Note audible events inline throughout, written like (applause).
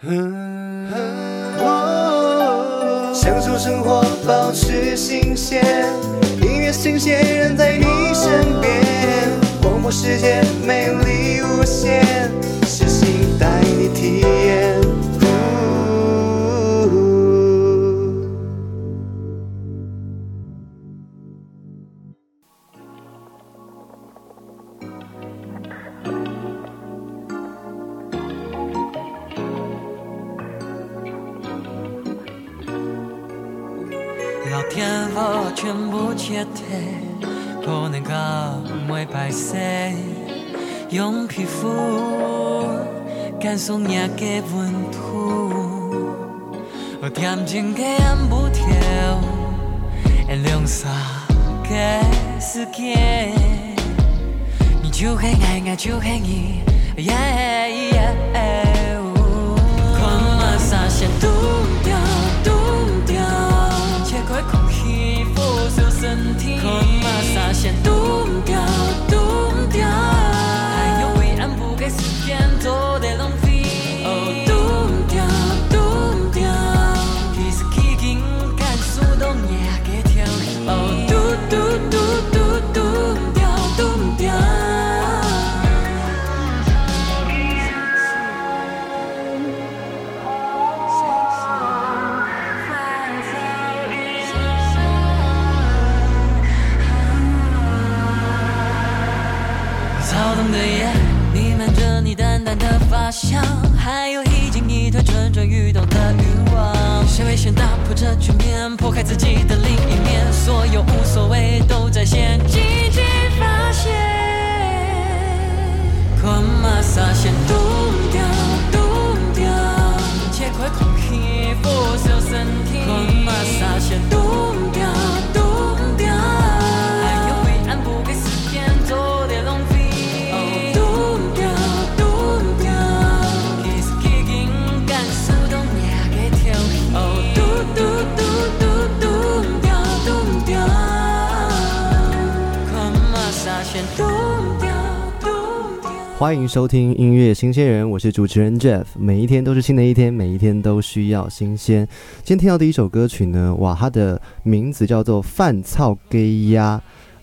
享受生活，保持新鲜，音乐新鲜人在你身边，广播世界美丽无限，是心带你体验。感受人嘅温度，我恬静的暗不跳，凉爽嘅世界，你就很爱爱就很意，yeah yeah，看马上先丢掉丢掉。切块空气腐蚀身体，所有无所谓都在陷阱欢迎收听音乐新鲜人，我是主持人 Jeff。每一天都是新的一天，每一天都需要新鲜。今天听到第一首歌曲呢，哇，它的名字叫做《饭操 gay 鸭》。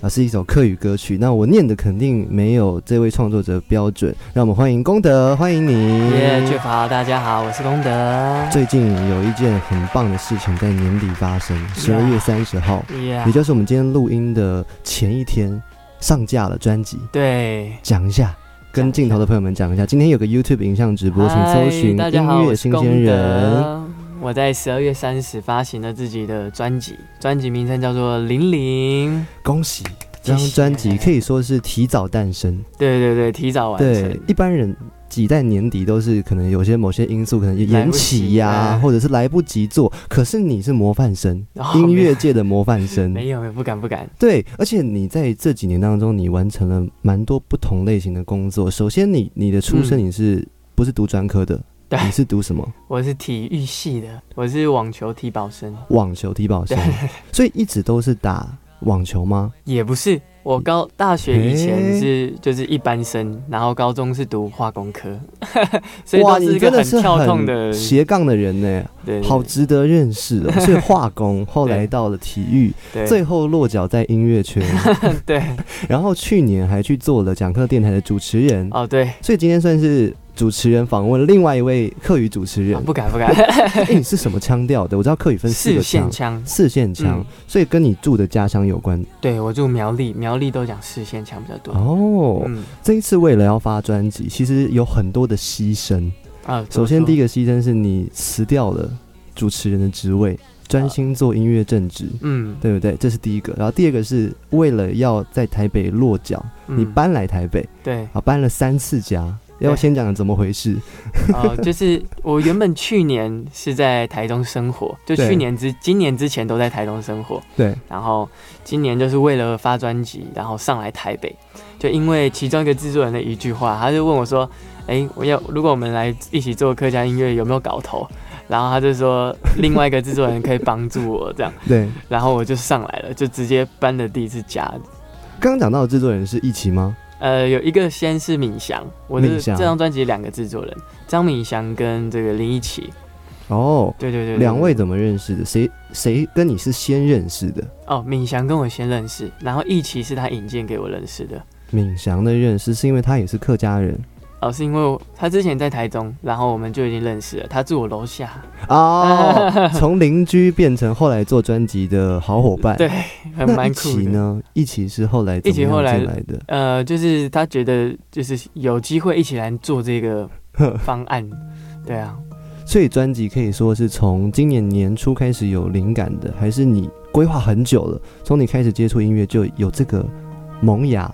啊，是一首客语歌曲。那我念的肯定没有这位创作者标准。让我们欢迎功德，欢迎你。耶、yeah,，Jeff 好，大家好，我是功德。最近有一件很棒的事情在年底发生，十二月三十号 Yeah 也就是我们今天录音的前一天，上架了专辑。对，讲一下，跟镜头的朋友们讲一下，今天有个 YouTube 影像直播，请搜寻音乐新鲜人。我在十二月三十发行了自己的专辑，专辑名称叫做《零零》。恭喜！这张专辑可以说是提早诞生。对对对，提早完成。对，一般人挤在年底都是可能有些某些因素，可能延期呀、啊，或者是来不及做。可是你是模范生，(laughs) 哦、音乐界的模范生。没有，不敢不敢。对，而且你在这几年当中，你完成了蛮多不同类型的工作。首先你，你你的出身你是、嗯、不是读专科的？对，你是读什么？(laughs) 我是体育系的，我是网球体保生。网球体保生，所以一直都是打网球吗？也不是，我高大学以前是就是一般生，然后高中是读化工科，(laughs) 所以哇，是你真的是跳动的斜杠的人呢，对，好值得认识哦。所以化工 (laughs) 后来到了体育，最后落脚在音乐圈，(laughs) 对。然后去年还去做了讲课电台的主持人，哦，对。所以今天算是。主持人访问另外一位客语主持人，啊、不敢不敢。哎、(laughs) 欸，你是什么腔调的？我知道客语分四个线腔，四线腔、嗯，所以跟你住的家乡有关。对，我住苗栗，苗栗都讲四线腔比较多。哦，嗯、这一次为了要发专辑，其实有很多的牺牲啊。首先，第一个牺牲是你辞掉了主持人的职位，专心做音乐正职，嗯，对不对？这是第一个。然后第二个是为了要在台北落脚，嗯、你搬来台北，对，啊，搬了三次家。要先讲怎么回事？哦，就是我原本去年是在台中生活，就去年之今年之前都在台中生活。对，然后今年就是为了发专辑，然后上来台北，就因为其中一个制作人的一句话，他就问我说：“哎，我要如果我们来一起做客家音乐，有没有搞头？”然后他就说另外一个制作人可以帮助我这样。(laughs) 对，然后我就上来了，就直接搬了第一次家。刚刚讲到的制作人是一起吗？呃，有一个先是敏祥，我的这张专辑两个制作人，张敏祥跟这个林一奇，哦，对对对对两位怎么认识的？谁谁跟你是先认识的？哦，敏祥跟我先认识，然后一奇是他引荐给我认识的。敏祥的认识是因为他也是客家人哦，是因为他之前在台中，然后我们就已经认识了。他住我楼下，哦，从邻居变成后来做专辑的好伙伴。(laughs) 对，很蛮酷的。起呢？一起是后来一起后来进来的？呃，就是他觉得就是有机会一起来做这个 (laughs) 方案，对啊，所以专辑可以说是从今年年初开始有灵感的，还是你规划很久了？从你开始接触音乐就有这个萌芽？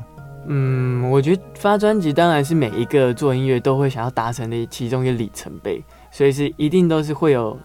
嗯，我觉得发专辑当然是每一个做音乐都会想要达成的其中一个里程碑，所以是一定都是会有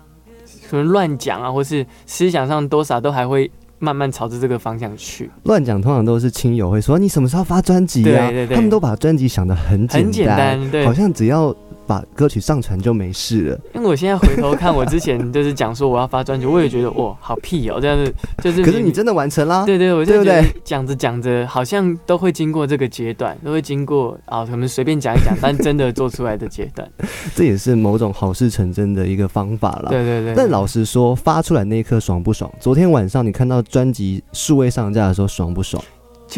可能乱讲啊，或是思想上多少都还会慢慢朝着这个方向去。乱讲通常都是亲友会说你什么时候发专辑呀？对对对他们都把专辑想得很简很简单对好像只要把歌曲上传就没事了。因为我现在回头看我之前就是讲说我要发专辑，(laughs) 我也觉得哇好屁哦，这样子就是明可是你真的完成啦，对对，我就觉得讲着讲着，好像都会经过这个阶段，都会经过啊，可能随便讲一讲，(laughs) 但真的做出来的阶段。这也是某种好事成真的一个方法啦。对对对。但老实说，发出来那一刻爽不爽？昨天晚上你看到专辑数位上架的时候爽不爽？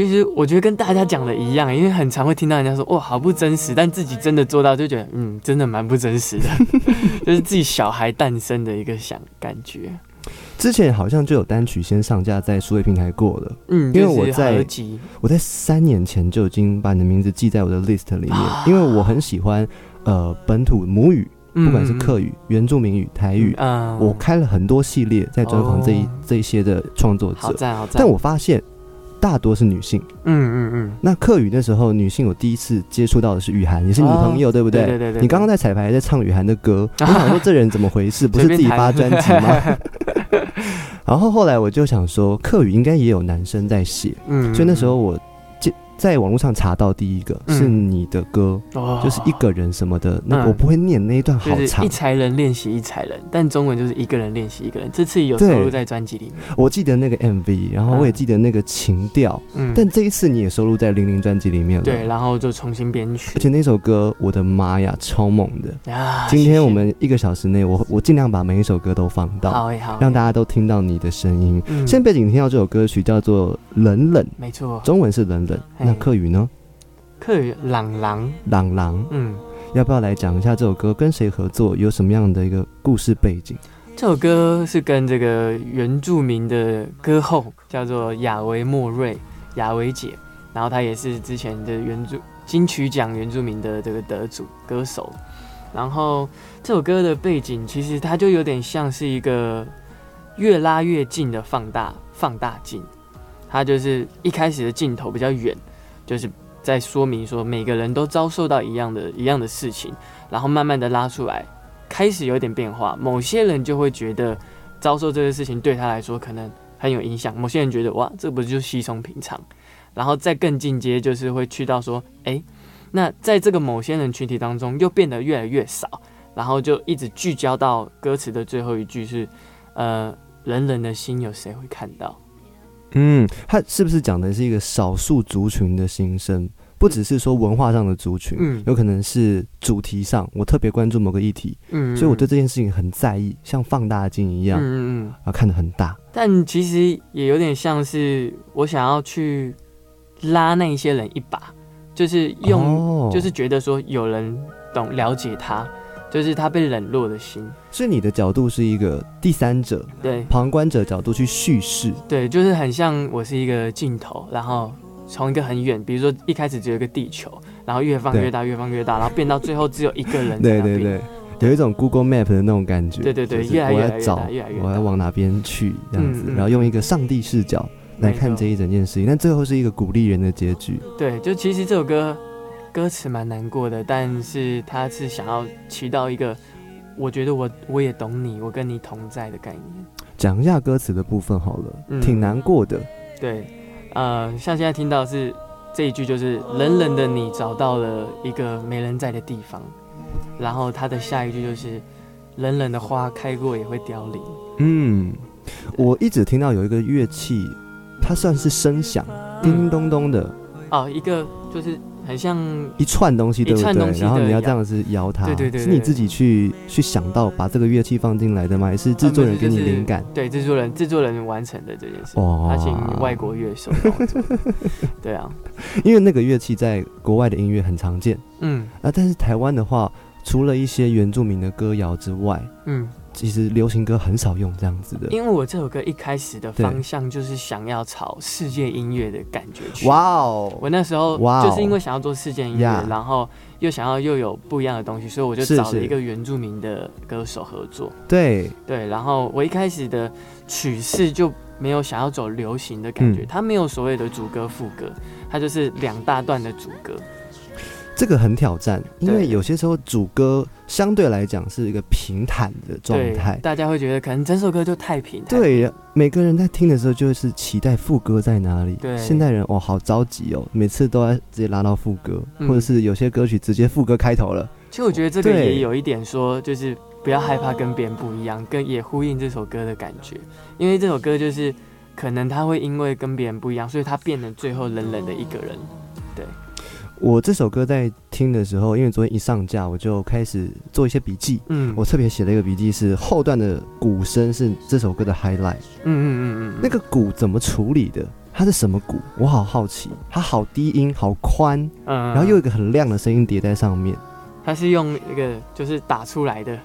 其实我觉得跟大家讲的一样，因为很常会听到人家说哇好不真实，但自己真的做到就觉得嗯真的蛮不真实的，(laughs) 就是自己小孩诞生的一个想感觉。之前好像就有单曲先上架在数位平台过了。嗯，因为我在我在三年前就已经把你的名字记在我的 list 里面，啊因为我很喜欢呃本土母语，不管是客语、语、原住民语、台语，嗯我开了很多系列在专访这一、哦这一些的创作者，好赞好赞。但我发现大多是女性。嗯嗯嗯，那客语那时候女性，我第一次接触到的是雨涵，你是女朋友、对不对？哦对对对对你刚刚在彩排在唱雨涵的歌，我想说这人怎么回事？不是自己 (laughs) 发专辑吗？(laughs) 然后后来我就想说，客语应该也有男生在写，嗯，所以那时候我接在网络上查到第一个嗯。是你的歌，哦。就是一个人什么的，那我不会念那一段好长就是一，才人练习一才人，但中文就是一个人练习一个人。这次有收录在专辑里面。我记得那个 MV，然后我也嗯记得那个情调，嗯，但这一次你也收录在零零专辑里面了，对，，然后就重新编曲。而。且那首歌，我的妈呀，超猛的！啊，今天我们一个小时内，我我尽量把每一首歌都放到，好诶好，让大家都听到你的声音。嗯。现在背景听到这首歌曲叫做《冷冷》，没错，中文是冷冷，嘿那客语呢？客语朗朗，朗朗。嗯，要不要来讲一下这首歌跟谁合作，有什么样的一个故事背景？这首歌是跟这个原住民的歌后叫做亚维莫瑞，亚维姐，然后她也是之前的原住金曲奖原住民的这个得主歌手。然后这首歌的背景其实它就有点像是一个越拉越近的放大放大镜，它就是一开始的镜头比较远，就是在说明说每个人都遭受到一样的一样的事情，然后慢慢的拉出来，开始有点变化。某些人就会觉得遭受这个事情对他来说可能很有影响，某些人觉得哇，这不就稀松平常。然后再更进阶，就是会去到说，诶，那在这个某些人群体当中，又变得越来越少，然后就一直聚焦到歌词的最后一句是，呃，人人的心有谁会看到？嗯，它是不是讲的是一个少数族群的心声？不只是说文化上的族群，嗯有可能是主题上，我特别关注某个议题，嗯所以我对这件事情很在意，像放大镜一样，嗯嗯嗯。啊，看得很大。但其实也有点像是我想要去拉那一些人一把，就是用，哦就是觉得说有人懂了解他，就是他被冷落的心。所以你的角度是一个第三者、对旁观者角度去叙事，对，就是很像我是一个镜头，然后从一个很远，比如说一开始只有一个地球，然后越放越大，越放越大，然后变到最后只有一个人对。对对，有一种 Google Map 的那种感觉。对对对越来越找大越来越，我要往哪边去这样子，然后用一个上帝视角来看这一整件事情，但最后是一个鼓励人的结局。对，就其实这首歌歌词蛮难过的，但是他是想要起到一个，我觉得我我也懂你，我跟你同在的概念。讲一下歌词的部分好了，嗯挺难过的。对，呃，像现在听到是这一句，就是冷冷的你找到了一个没人在的地方，然后他的下一句就是冷冷的花开过也会凋零。嗯，我一直听到有一个乐器，它算是声响，叮叮咚咚的。哦，一个就是很像一串东西，对不对？一串东西然后你要这样子摇它，对对对对是你自己去去想到把这个乐器放进来的吗？还是制作人给你灵感？对，制作人制作人完成的这件事，哇他请外国乐手。对啊，(laughs) 因为那个乐器在国外的音乐很常见。嗯。啊，但是台湾的话，除了一些原住民的歌谣之外，嗯，其实流行歌很少用这样子的。因为我这首歌一开始的方向就是想要朝世界音乐的感觉去。哇哦，我那时候就是因为想要做世界音乐呀然后又想要又有不一样的东西，所以我就找了一个原住民的歌手合作。对，对，然后我一开始的曲式就没有想要走流行的感觉，嗯它没有所谓的主歌副歌，它就是两大段的主歌。这个很挑战，因为有些时候主歌相对来讲是一个平坦的状态，。大家会觉得可能整首歌就太平。太平对，每个人在听的时候就是期待副歌在哪里。对现代人哦，好着急哦，每次都要直接拉到副歌，嗯或者是有些歌曲直接副歌开头了。其实我觉得这个也有一点说，就是不要害怕跟别人不一样，跟也呼应这首歌的感觉。因为这首歌就是可能他会因为跟别人不一样，所以他变得最后冷冷的一个人。我这首歌在听的时候，因为昨天一上架，我就开始做一些笔记。嗯，我特别写了一个笔记，是后段的鼓声是这首歌的 highlight。嗯嗯嗯嗯，那个鼓怎么处理的？它是什么鼓？我好好奇。它好低音，好宽，嗯，然后又有一个很亮的声音叠在上面。它是用一个就是打出来的，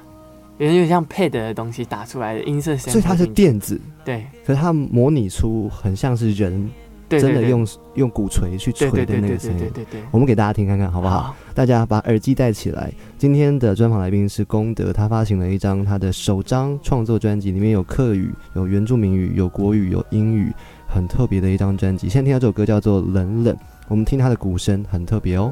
有点像 pad 的东西打出来的音色声，所以它是电子，对可是它模拟出很像是人真的用用鼓锤去对锤的那个声音。我们给大家听看看好不好？？大家把耳机戴起来。今天的专访来宾是功德，他发行了一张他的首张创作专辑，里面有客语、有原住民语、有国语、有英语，很特别的一张专辑。现在听到这首歌叫做《冷冷》，我们听他的鼓声很特别哦。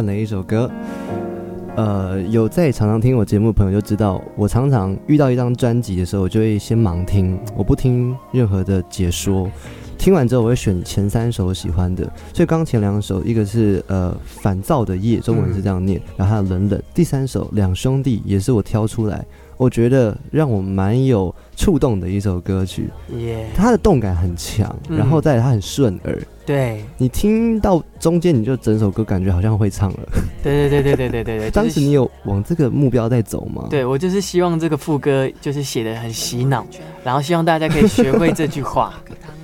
换了一首歌。呃，有在常常听我节目的朋友就知道，我常常遇到一张专辑的时候，我就会先盲听，我不听任何的解说。听完之后，我会选前三首我喜欢的。所以刚前两首，一个是呃烦躁的夜，中文是这样念，然后还有冷冷。第三首两兄弟也是我挑出来，我觉得让我蛮有触动的一首歌曲。耶，它的动感很强，嗯然后再来它很顺耳，对你听到中间你就整首歌感觉好像会唱了。对对对对对对对对，(laughs) 当时你有往这个目标在走吗？，对我就是希望这个副歌就是写的很洗脑，然后希望大家可以学会这句话。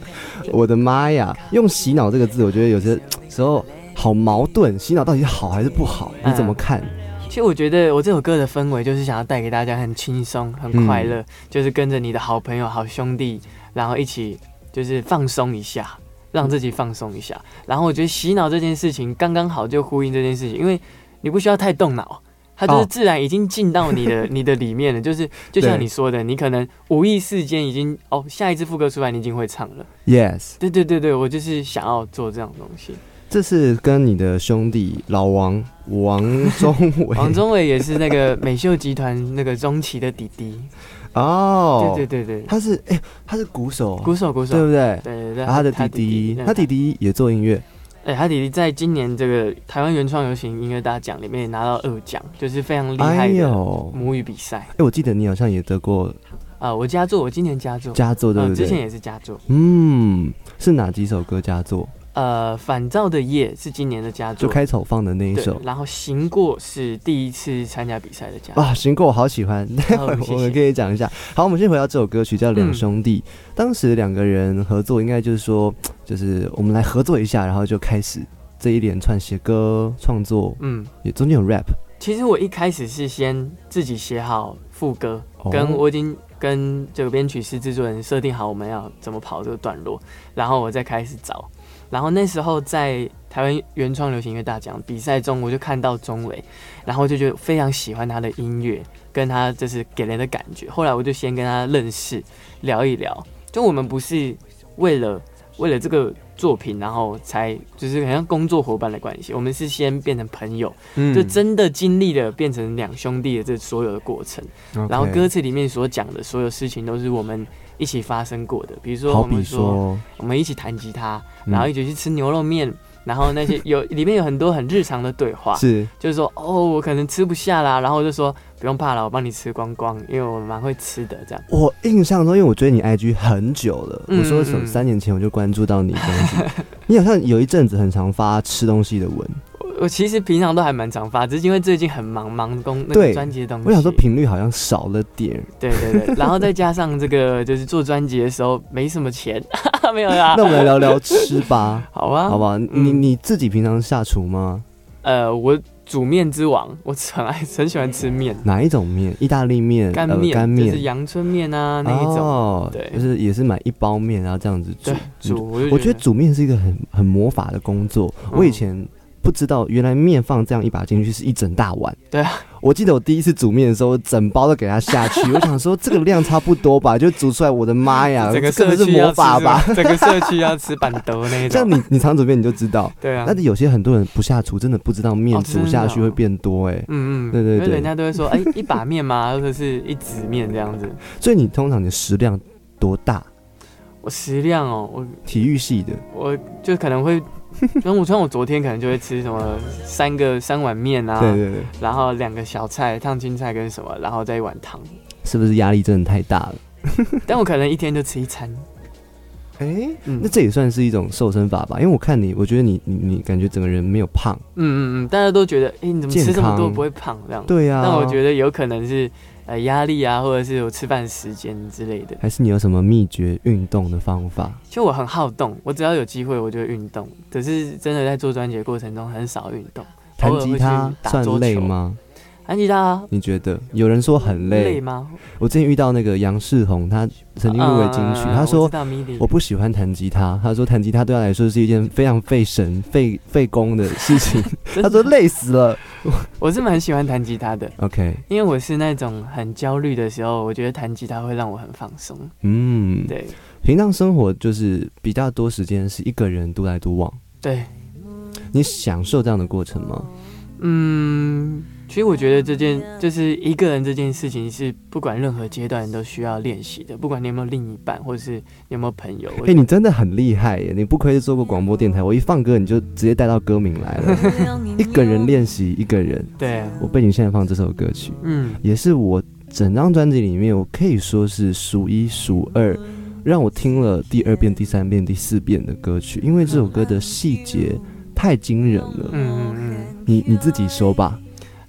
(laughs) 我的妈呀，用洗脑这个字，我觉得有些时候好矛盾，洗脑到底好还是不好？你怎么看？其实我觉得我这首歌的氛围就是想要带给大家很轻松、很快乐，就是跟着你的好朋友、好兄弟，然后一起就是放松一下，让自己放松一下。然后我觉得洗脑这件事情刚刚好就呼应这件事情，因为你不需要太动脑。它就是哦自然已经进到你的、(laughs) 你的里面了，就是就像你说的，你可能无意识间已经哦，下一次副歌出来你已经会唱了。Yes，对对对对，我就是想要做这样东西。这是跟你的兄弟老王王中伟 (laughs) 王中伟也是那个美秀集团那个中期的弟弟。哦，对对对对，他是哎、他是鼓手，鼓手鼓手，对不对？对对对，他的弟弟，他弟弟，也做音乐，哎，他弟弟在今年这个台湾原创流行音乐大奖里面也拿到二奖，就是非常厉哎害的呦，母语比赛哎，我记得你好像也得过啊。我佳作，我今年佳作，佳作，对呃，不对？之前也是佳作。嗯，是哪几首歌佳作？呃，反照的夜是今年的佳作，就开头放的那一首，然后行过是第一次参加比赛的佳作。啊，行过我好喜欢，(laughs) 待会 (laughs) 我们可以讲一下。好，我们先回到这首歌曲叫《两兄弟》，当时两个人合作，应该就是说，(tsk) 就是我们来合作一下，然后就开始这一连串写歌创作，嗯，也中间有 rap，其实我一开始是先自己写好副歌，哦。跟我已经跟这个编曲师、制作人设定好我们要怎么跑这个段落，然后我再开始找。然后那时候在台湾原创流行音乐大奖比赛中，我就看到钟伟，然后就觉得非常喜欢他的音乐，跟他就是给人的感觉。后来我就先跟他认识，聊一聊。就我们不是为了为了这个作品，然后才就是好像工作伙伴的关系，我们是先变成朋友，嗯就真的经历了变成两兄弟的这所有的过程。然后歌词里面所讲的所有事情，都是我们一起发生过的。比如说，我们说说，我们一起弹吉他，嗯然后一起去吃牛肉面，然后那些 (laughs) 有里面有很多很日常的对话，是就是说哦，我可能吃不下啦，然后就说不用怕了，我帮你吃光光，因为我蛮会吃的，这样。我印象中，因为我追你 IG 很久了，嗯我说什么嗯三年前我就关注到你 (laughs) 你好像有一阵子很常发吃东西的文，我我其实平常都还蛮常发，只是因为最近很忙，忙工那对个专辑的东西。我想说频率好像少了点儿。对对对，(laughs) 然后再加上这个就是做专辑的时候没什么钱，(laughs) 没有啦。那我们来聊聊吃吧，(laughs) 好啊，好不好？你嗯你自己平常下厨吗？呃，我煮面之王，我很爱很喜欢吃面，哪一种面？意大利面、呃干面，干面就是阳春面啊那一种。哦，对就是也是买一包面，然后这样子煮煮，我觉得煮面是一个很很魔法的工作。嗯我以前不知道，原来面放这样一把进去是一整大碗。对啊，我记得我第一次煮面的时候，整包都给它下去。(laughs) 我想说这个量差不多吧，就煮出来，我的妈呀，整个社区要魔法吧？吃，(laughs) 整个社区要吃板豆那一这样。你你常煮面你就知道。对啊，但是有些很多人不下厨，真的不知道面煮下去哦会变多哎、嗯嗯，对对对因为人家都会说，哎，一把面嘛，(laughs) 或者是一纸面这样子。所以你通常你的食量多大？我食量哦，我体育系的我就可能会，(laughs) 像我像我昨天可能就会吃什么三个三碗面啊，对对对，然后两个小菜，烫青菜跟什么，然后再一碗汤。是不是压力真的太大了？(laughs) 但我可能一天就吃一餐。哎、嗯那这也算是一种瘦身法吧？因为我看你，我觉得你你你感觉整个人没有胖。嗯嗯嗯，大家都觉得，哎、你怎么吃这么多不会胖这样？对啊，但我觉得有可能是呃压力啊，或者是我吃饭时间之类的。还是你有什么秘诀运动的方法？就我很好动，我只要有机会我就运动。可是真的在做专辑的过程中很少运动。弹吉他打算？累吗？弹吉他啊你觉得？有人说很累。累吗？我之前遇到那个杨世宏，他曾经入围金曲，嗯他说我不喜欢弹吉他，他说弹吉他对他来说是一件非常费神、费费工的事情，(laughs) (laughs) 他说累死了。我是蛮喜欢弹吉他的，OK，因为我是那种很焦虑的时候，我觉得弹吉他会让我很放松。嗯，对平常生活就是比较多时间是一个人独来独往，对，你享受这样的过程吗？嗯，其实我觉得这件就是一个人这件事情是不管任何阶段都需要练习的，不管你有没有另一半，或者是你有没有朋友。我哎、你真的很厉害耶！你不愧是做过广播电台，我一放歌你就直接带到歌名来了。(laughs) 一个人练习一个人，对啊，我背景现在放这首歌曲，嗯也是我整张专辑里面，我可以说是数一数二，让我听了第二遍、第三遍、第四遍的歌曲，因为这首歌的细节太惊人了。嗯嗯嗯你你自己说吧。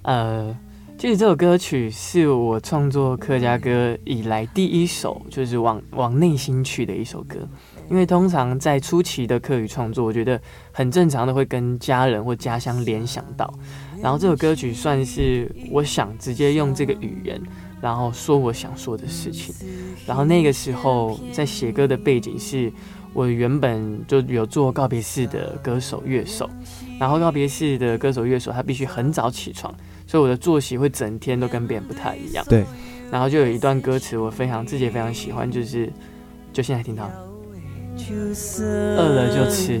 呃，其实这首歌曲是我创作客家歌以来第一首，就是往往内心去的一首歌。因为通常在初期的客语创作，我觉得很正常的会跟家人或家乡联想到，然后这首歌曲算是我想直接用这个语言，然后说我想说的事情。然后那个时候在写歌的背景是，我原本就有做告别式的歌手乐手，然后告别式的歌手乐手他必须很早起床，所以我的作息会整天都跟别人不太一样。对，然后就有一段歌词我非常自己也非常喜欢，就是就现在听到，饿了就吃，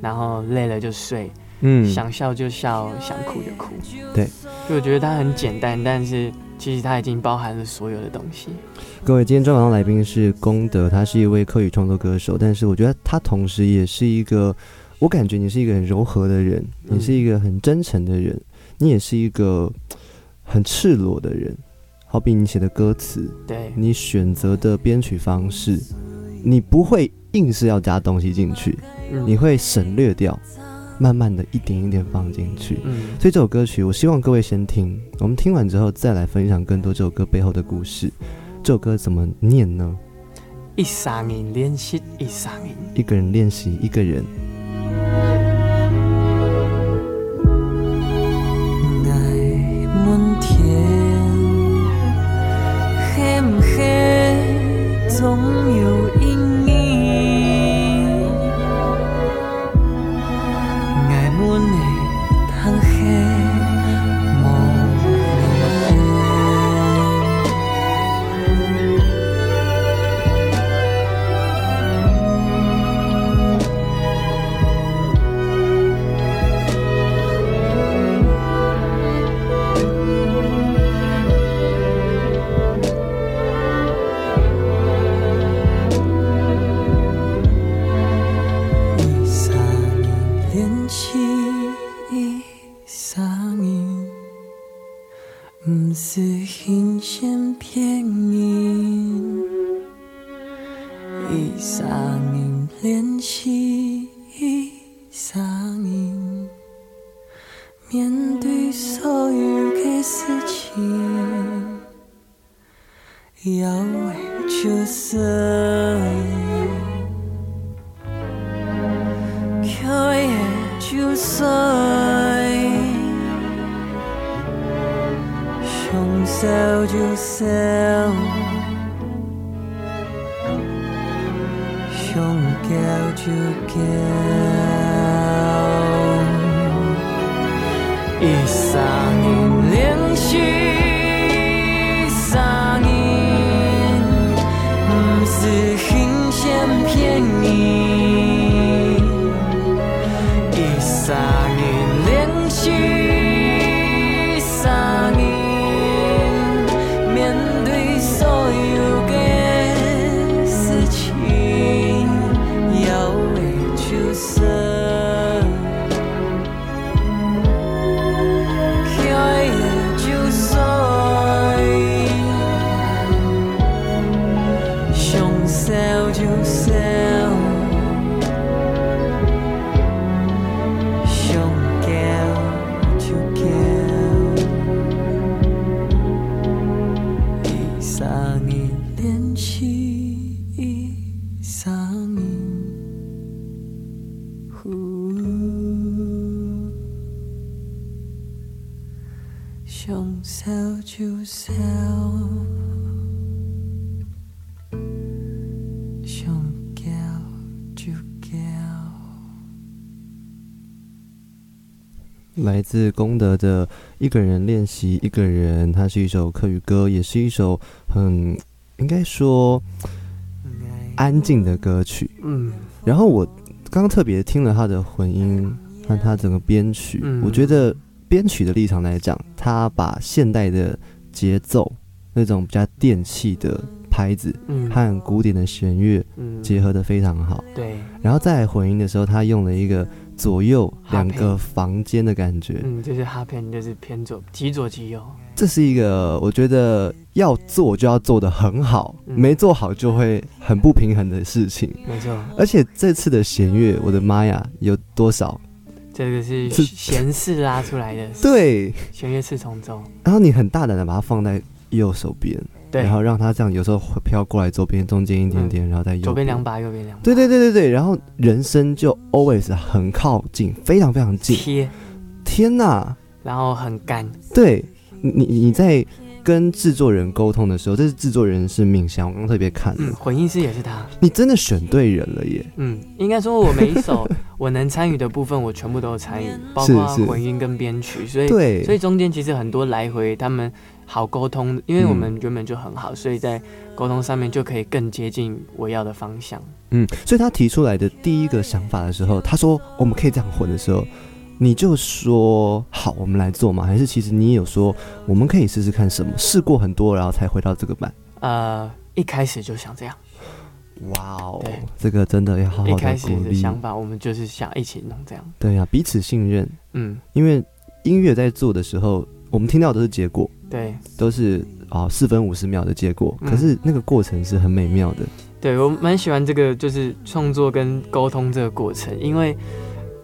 然后累了就睡，嗯，想笑就笑，想哭就哭。对，就我觉得它很简单，但是其实它已经包含了所有的东西。各位，今天专访的来宾是功德，他是一位客语创作歌手，但是我觉得他同时也是一个，我感觉你是一个很柔和的人，嗯你是一个很真诚的人，你也是一个很赤裸的人。好比你写的歌词，对，你选择的编曲方式，你不会硬是要加东西进去，嗯你会省略掉，慢慢的一点一点放进去。嗯所以这首歌曲，我希望各位先听，我们听完之后再来分享更多这首歌背后的故事。这首歌怎么念呢？一三年练习一三年，一个人练习，一个人。就生，可以就生。想笑就笑，想叫就叫，一上瘾练习自功德的《一个人练习一个人》，它是一首客语歌，也是一首很应该说安静的歌曲。嗯，然后我刚刚特别听了他的混音和他整个编曲，嗯。我觉得编曲的立场来讲，他把现代的节奏那种比较电器的拍子嗯。和古典的弦乐嗯。结合的非常好。对，然后在混音的时候，他用了一个左右两个房间的感觉，嗯，就是哈片就是偏左，极左极右，这是一个我觉得要做就要做的很好，嗯。没做好就会很不平衡的事情。没错，而且这次的弦乐，我的妈呀，有多少？这个是是弦式拉出来的，，对，弦乐四重奏，然后你很大胆的把它放在右手边，对，然后让它这样有时候会飘过来左边中间一点点，然后再右左边两。把，右边两把，对对对对对，然后人声就 always 很靠近，非常非常近。贴，天哪！然后很干，对你你你在跟制作人沟通的时候，这是制作人是命香，我刚刚特别看了，嗯，混音师也是他，你真的选对人了耶！嗯，应该说我每一首 (laughs) 我能参与的部分，我全部都有参与，包括混音跟编曲，所以对，所以中间其实很多来回，他们好沟通，因为我们原本就很好，所以在沟通上面就可以更接近我要的方向。嗯，所以他提出来的第一个想法的时候，他说我们可以这样混的时候，你就说好，我们来做嘛？还是其实你也有说我们可以试试看什么？试过很多，然后才回到这个版。呃，一开始就想这样，哇哦对，这个真的要好一开始。的想法，我们就是想一起弄这样。对呀、彼此信任，嗯，因为音乐在做的时候，我们听到的是结果，对，都是啊四分五十秒的结果，嗯可是那个过程是很美妙的。对我蛮喜欢这个，就是创作跟沟通这个过程，因为。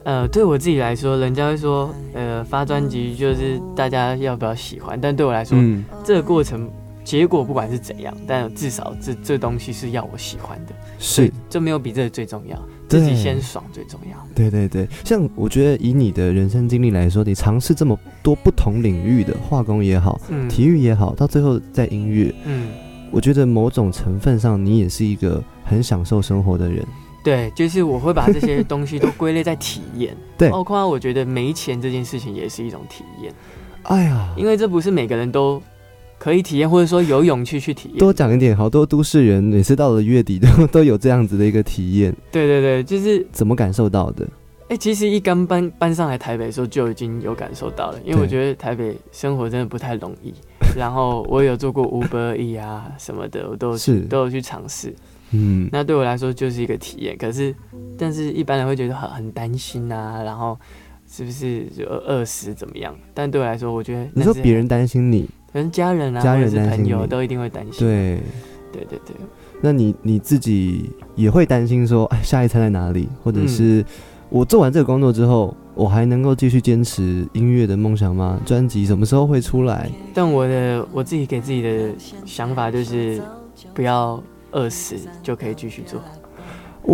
呃，对我自己来说，人家会说，呃，发专辑就是大家要不要喜欢，但对我来说，嗯，这个过程结果不管是怎样，但至少这这东西是要我喜欢的，是，这没有比这个最重要，自己先爽最重要。对对对。像我觉得以你的人生经历来说，你尝试这么多不同领域的化工也好，嗯，体育也好，到最后在音乐，嗯，我觉得某种成分上，你也是一个很享受生活的人。对，就是我会把这些东西都归类在体验，(laughs) 对。包括我觉得没钱这件事情也是一种体验，哎呀，因为这不是每个人都可以体验，或者说有勇气去体验。多讲一点，好多都市人每次到了月底都 (laughs) 都有这样子的一个体验，对对对，就是怎么感受到的？哎、其实一刚搬搬上来台北的时候就已经有感受到了，因为我觉得台北生活真的不太容易。(laughs) 然后我有做过 Uber E 啊什么的，我都是都有去尝试。嗯，那对我来说就是一个体验，可是，但是一般人会觉得很很担心啊，然后是不是就饿死怎么样？但对我来说，我觉得你说别人担心你，可能家人啊，家人或者是朋友都一定会担心。对，对对对，那你你自己也会担心说，哎，下一餐在哪里？或者嗯是我做完这个工作之后，我还能够继续坚持音乐的梦想吗？专辑什么时候会出来？但我的我自己给自己的想法就是，不要饿死就可以继续做，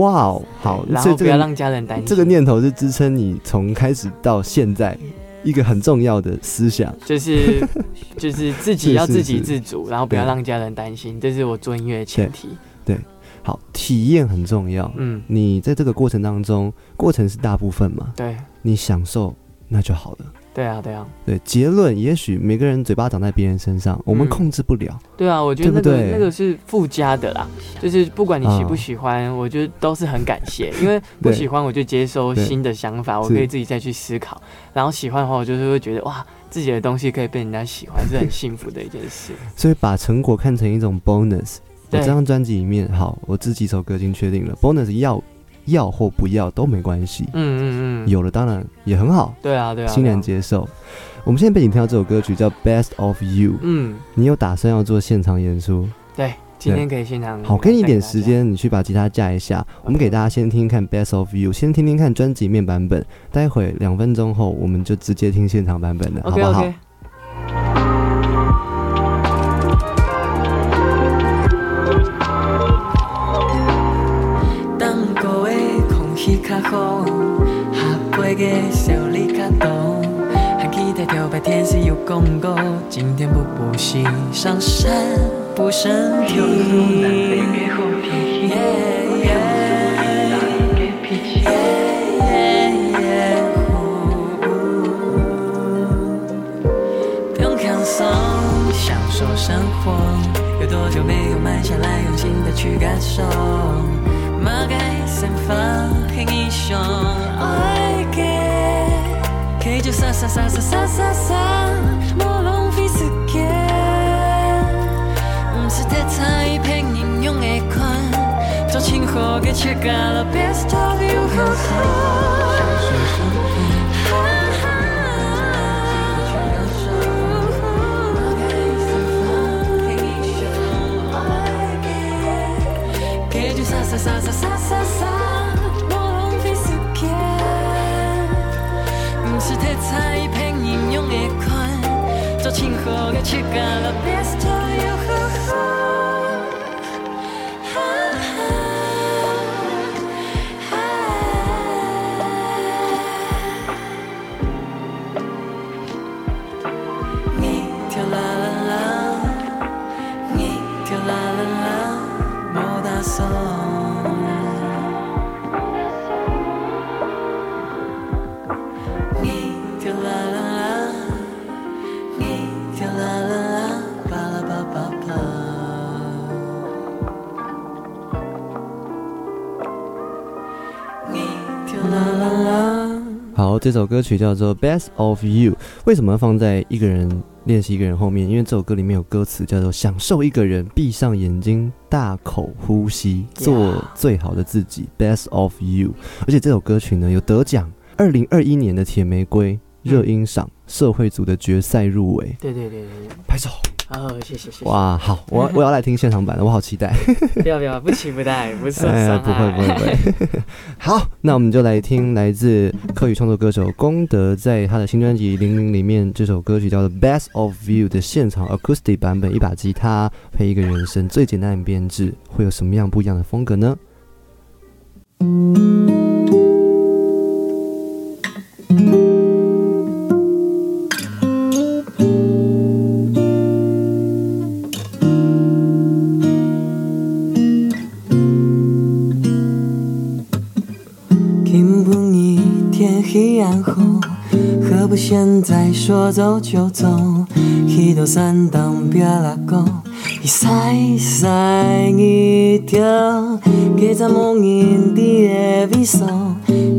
哇哦，好，然后不要让家人担心。这个念头是支撑你从开始到现在一个很重要的思想。就是 (laughs) 就是自己要自给是自足，然后不要让家人担心，这是我做音乐的前提。对好，体验很重要。嗯，你在这个过程当中，过程是大部分嘛，对你享受那就好了。对啊对啊。对，结论也许每个人嘴巴长在别人身上，我们嗯控制不了。对啊，我觉得那个那个是附加的啦，就是不管你喜不啊喜欢，我觉得都是很感谢，(laughs) 因为不喜欢我就接收新的想法，我可以自己再去思考，然后喜欢的话，我就是会觉得哇，自己的东西可以被人家喜欢，是很幸福的一件事。(laughs) 所以把成果看成一种 bonus。我这张专辑里面，好，我这几首歌已经确定了，bonus 要要或不要都没关系，嗯嗯嗯，有了当然也很好，对啊对啊，欣然接受。我们现在背景听到这首歌曲叫《Best of You》，嗯，你有打算要做现场演出？对，今天可以现场好，给你一点时间，你去把吉他架一下。我们给大家先听听看《Best of You》，先听听看专辑面版本。待会两分钟后，我们就直接听现场版本的，好不好较好，下飞的效率较大，还期待着白天是有讲过，今天不补习，上山不升天。耶耶耶耶呼不用看松，享受生活。有多久没有慢下来，用心的去感受？没关系，没关系，我 OK。好好相处。马该散发黑英雄，爱给，可以就洒洒洒洒洒洒洒，莫浪费时间。不是太差一片应用的款，做情好给切割了，best of you。给就洒洒洒洒洒洒洒，莫浪费时间。不是太差一片应用的款，做情好给切割了，best of you。你这首歌曲叫做《Best of You》。为什么要放在一个人练习一个人后面？因为这首歌里面有歌词叫做“享受一个人，闭上眼睛，大口呼吸，做最好的自己”。Best of You。而且这首歌曲呢有得奖，二零二一年的铁玫瑰热音赏社会组的决赛入围，对对对对对，拍手！哦，谢谢谢谢，哇，好，我 (laughs) 我要来听现场版的，我好期待。不 (laughs) 要不要，不期不待，不是哎，不会不会不会。(laughs) 好，那我们就来听来自客语创作歌手功德在他的新专辑《零零》里面这首歌曲叫做《Best of You》的现场 acoustic 版本，一把吉他配一个人声，最简单的编制，会有什么样不一样的风格呢？现在说走就走？一头山当别拉狗，一晒晒一条，给咱梦影的微笑，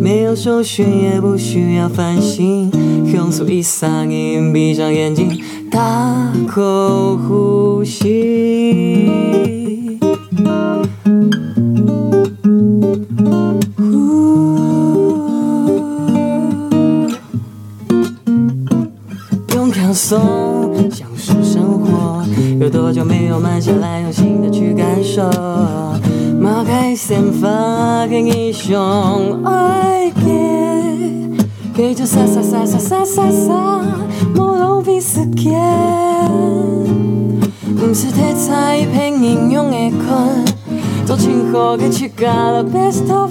没有手续也不需要烦心，用手一撒音，闭上眼睛，大口呼吸。不用看松，享受生有慢下来，用心的去感受。抛开散发的英雄爱给，给就洒洒洒洒洒洒洒，莫浪费时间。不是题材凭应用的困，做情好的去加了 best of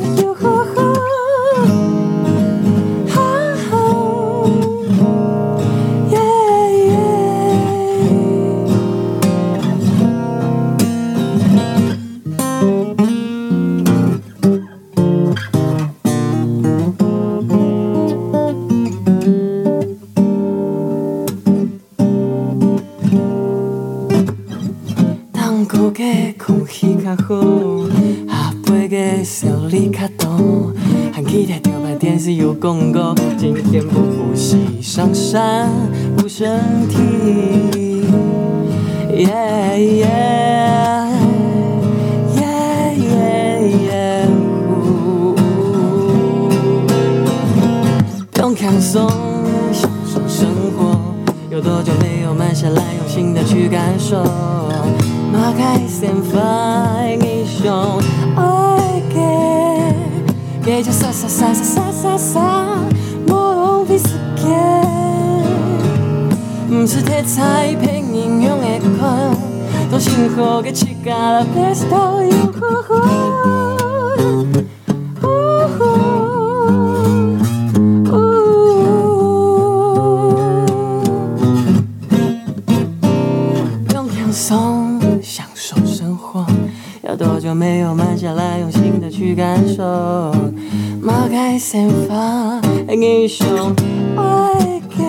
的英雄爱给，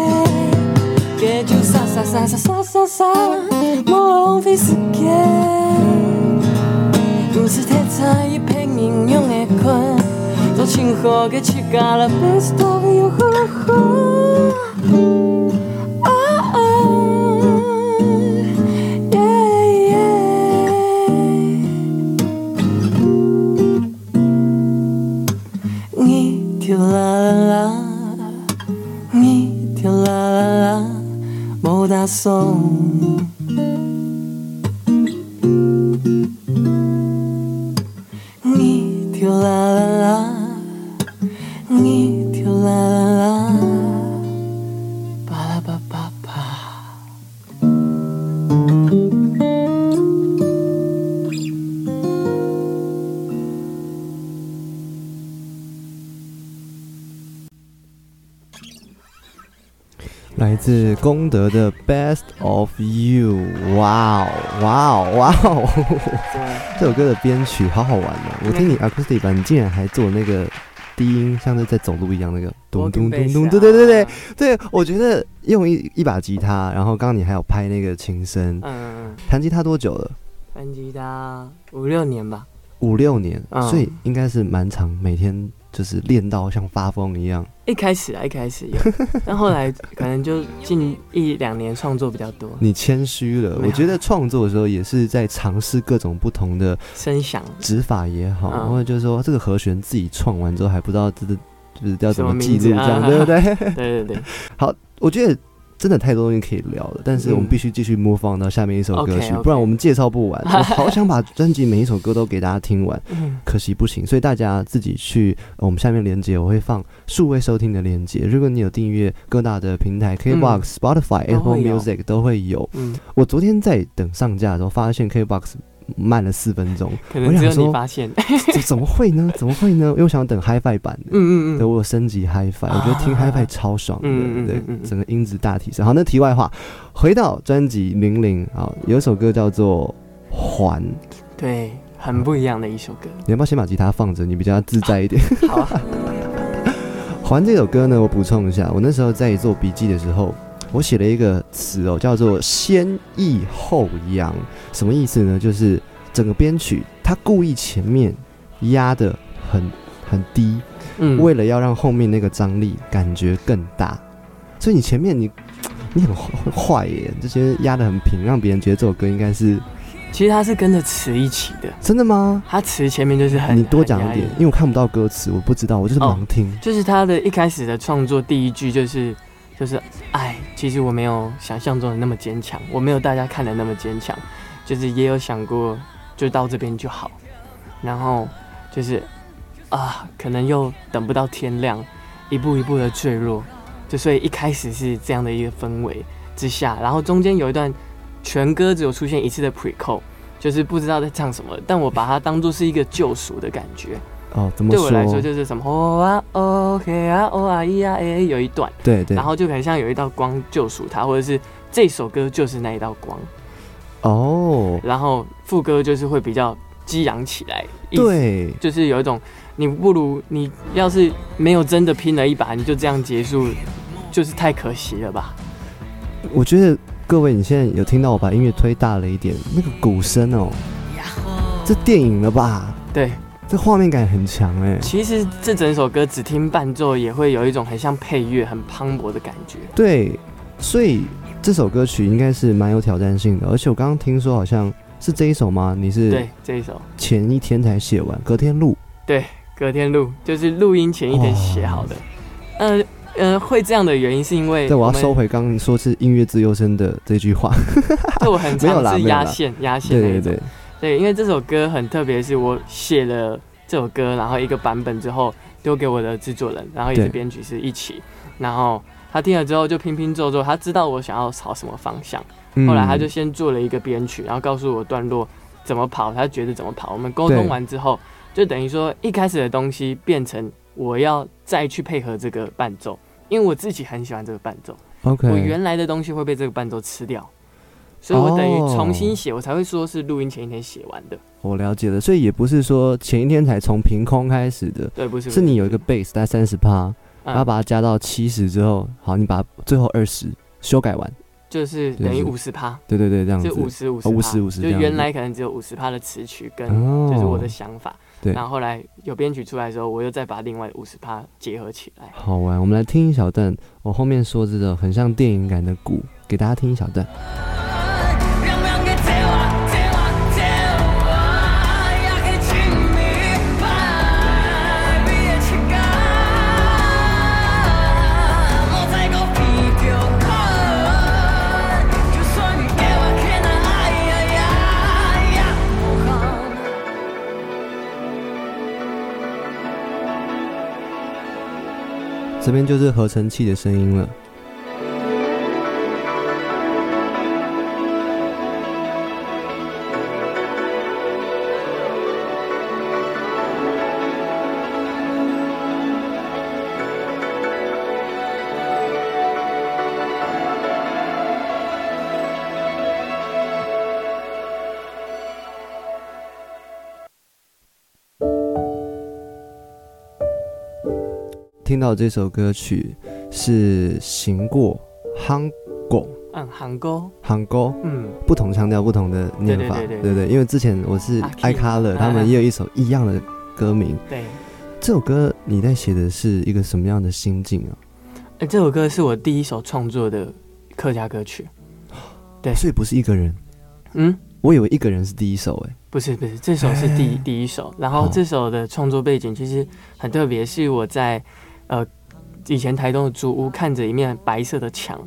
给就洒洒洒洒洒洒洒，莫浪费时间。不是题材凭应用的困，做情好的去加了 best of you。啊功德的 Best of You，哇哦，哇哦，哇哦！这首歌的编曲好好玩哦！我听你 acoustic 版，你竟然还做那个低音，像是在走路一样，那个咚咚咚咚，对对对对对，我觉得用一一把吉他，然后刚刚你还有拍那个琴声，嗯弹吉他多久了？弹吉他五六年吧。五六年，嗯所以应该是蛮长，每天就是练到像发疯一样。一开始啊，一开始有，(laughs) 但后来可能就近一两年创作比较多，你谦虚了，我觉得创作的时候也是在尝试各种不同的声响。指法也好，嗯。或者就是说这个和弦自己创完之后还不知道这个就是要怎么记录这样，对不对？对对 (laughs) 对，(laughs) 好我觉得真的太多东西可以聊了，但是我们嗯必须继续模仿到下面一首歌曲不然我们介绍不完。我 (laughs) 好想把专辑每一首歌都给大家听完，嗯，可惜不行，所以大家自己去、呃我们下面连接，我会放数位收听的连接。如果你有订阅各大的平台，KBox、Spotify、嗯 Apple Music 都会有。嗯，我昨天在等上架的时候，发现 KBox 慢了四分钟，可能只有你发现，(laughs) 怎怎么会呢？(laughs) 怎么会呢？因为我想等 HiFi 版的。嗯，嗯嗯嗯，我升级 HiFi，我觉得听啊 HiFi 超爽的，对嗯嗯嗯嗯，嗯整个音质大提升。好，那题外话，回到专辑《零零》啊，有一首歌叫做《还》，对，很不一样的一首歌，你要不要先把吉他放着？你比较自在一点。好啊，(laughs) 还这首歌呢，我补充一下，我那时候在做笔记的时候，我写了一个词哦，叫做“先抑后扬”，什么意思呢？就是整个编曲他故意前面压的很很低，嗯，为了要让后面那个张力感觉更大，所以你前面你 (tsk) 你很坏坏耶，这些压的很平，让别人觉得这首歌应该是其实它是跟着词一起的，真的吗？它词前面就是很，你多讲一点，因为我看不到歌词，我不知道，我就是哦盲听。就是他的一开始的创作第一句就是就是哎，其实我没有想象中的那么坚强，我没有大家看的那么坚强，就是也有想过就到这边就好，然后就是啊，可能又等不到天亮，一步一步的坠落，就所以一开始是这样的一个氛围之下，然后中间有一段全歌只有出现一次的 pre c o 就是不知道在唱什么，但我把它当做是一个救赎的感觉。哦，怎么对我来说就是什么哦啊哦嘿啊哦啊咿呀哎，有一段，对对，然后就很像有一道光救赎他，或者是这首歌就是那一道光，哦，然后副歌就是会比较激昂起来，对，就是有一种你不如你要是没有真的拼了一把，你就这样结束，就是太可惜了吧？我觉得各位你现在有听到我把音乐推大了一点，那个鼓声哦，这电影了吧？对，这画面感很强哎。其实这整首歌只听伴奏也会有一种很像配乐、很磅礴的感觉。对，所以这首歌曲应该是蛮有挑战性的，而且我刚刚听说好像是这一首吗？你是对，这一首前一天才写完，隔天录。对隔天录，就是录音前一天写好的。嗯呃，会这样的原因是因为对，我要收。回刚刚说是音乐自由生的这句话。(laughs) 对，我很常是压线压线。对对对，对，因为这首歌很特别，是我写了这首歌，然后一个版本之后丢给我的制作人，然后也是编曲是一起，然后他听了之后就拼拼凑凑，他知道我想要朝什么方向，嗯。后来他就先做了一个编曲，然后告诉我段落怎么跑，他觉得怎么跑。我们沟通完之后，就等于说一开始的东西变成我要再去配合这个伴奏，因为我自己很喜欢这个伴奏，OK，我原来的东西会被这个伴奏吃掉。所以我等于哦重新写，我才会说是录音前一天写完的。我了解了，所以也不是说前一天才从凭空开始的，对，不是，是你有一个 base 大概三十趴，嗯。然后把它加到七十之后，好，你把最后二十修改完，就是等于就是。五十趴，对对对，这样子。就。五十五十哦50 50就这样子。原来可能只有五十趴的词曲跟哦。就是我的想法，对。然后后来有编曲出来的时候，我又再把另外五十趴结合起来。好玩，我们来听一小段。我后面说这个很像电影感的鼓，给大家听一小段。边就是合成器的声音了。到这首歌曲是行过夯拱嗯，韩歌，杭沟，嗯，不同腔调，不同的念法，对对对对因为之前我是啊爱卡勒，嗯他们也有一首一样的歌名。对。这首歌你在写的是一个什么样的心境啊？哎、这首歌是我第一首创作的客家歌曲。(gasps) 对。所以不是一个人，嗯，我以为一个人是第一首，哎，不是不是，这首是第第一首。然后这首的创作背景其实很特别，是我在呃以前台东的租屋看着一面白色的墙，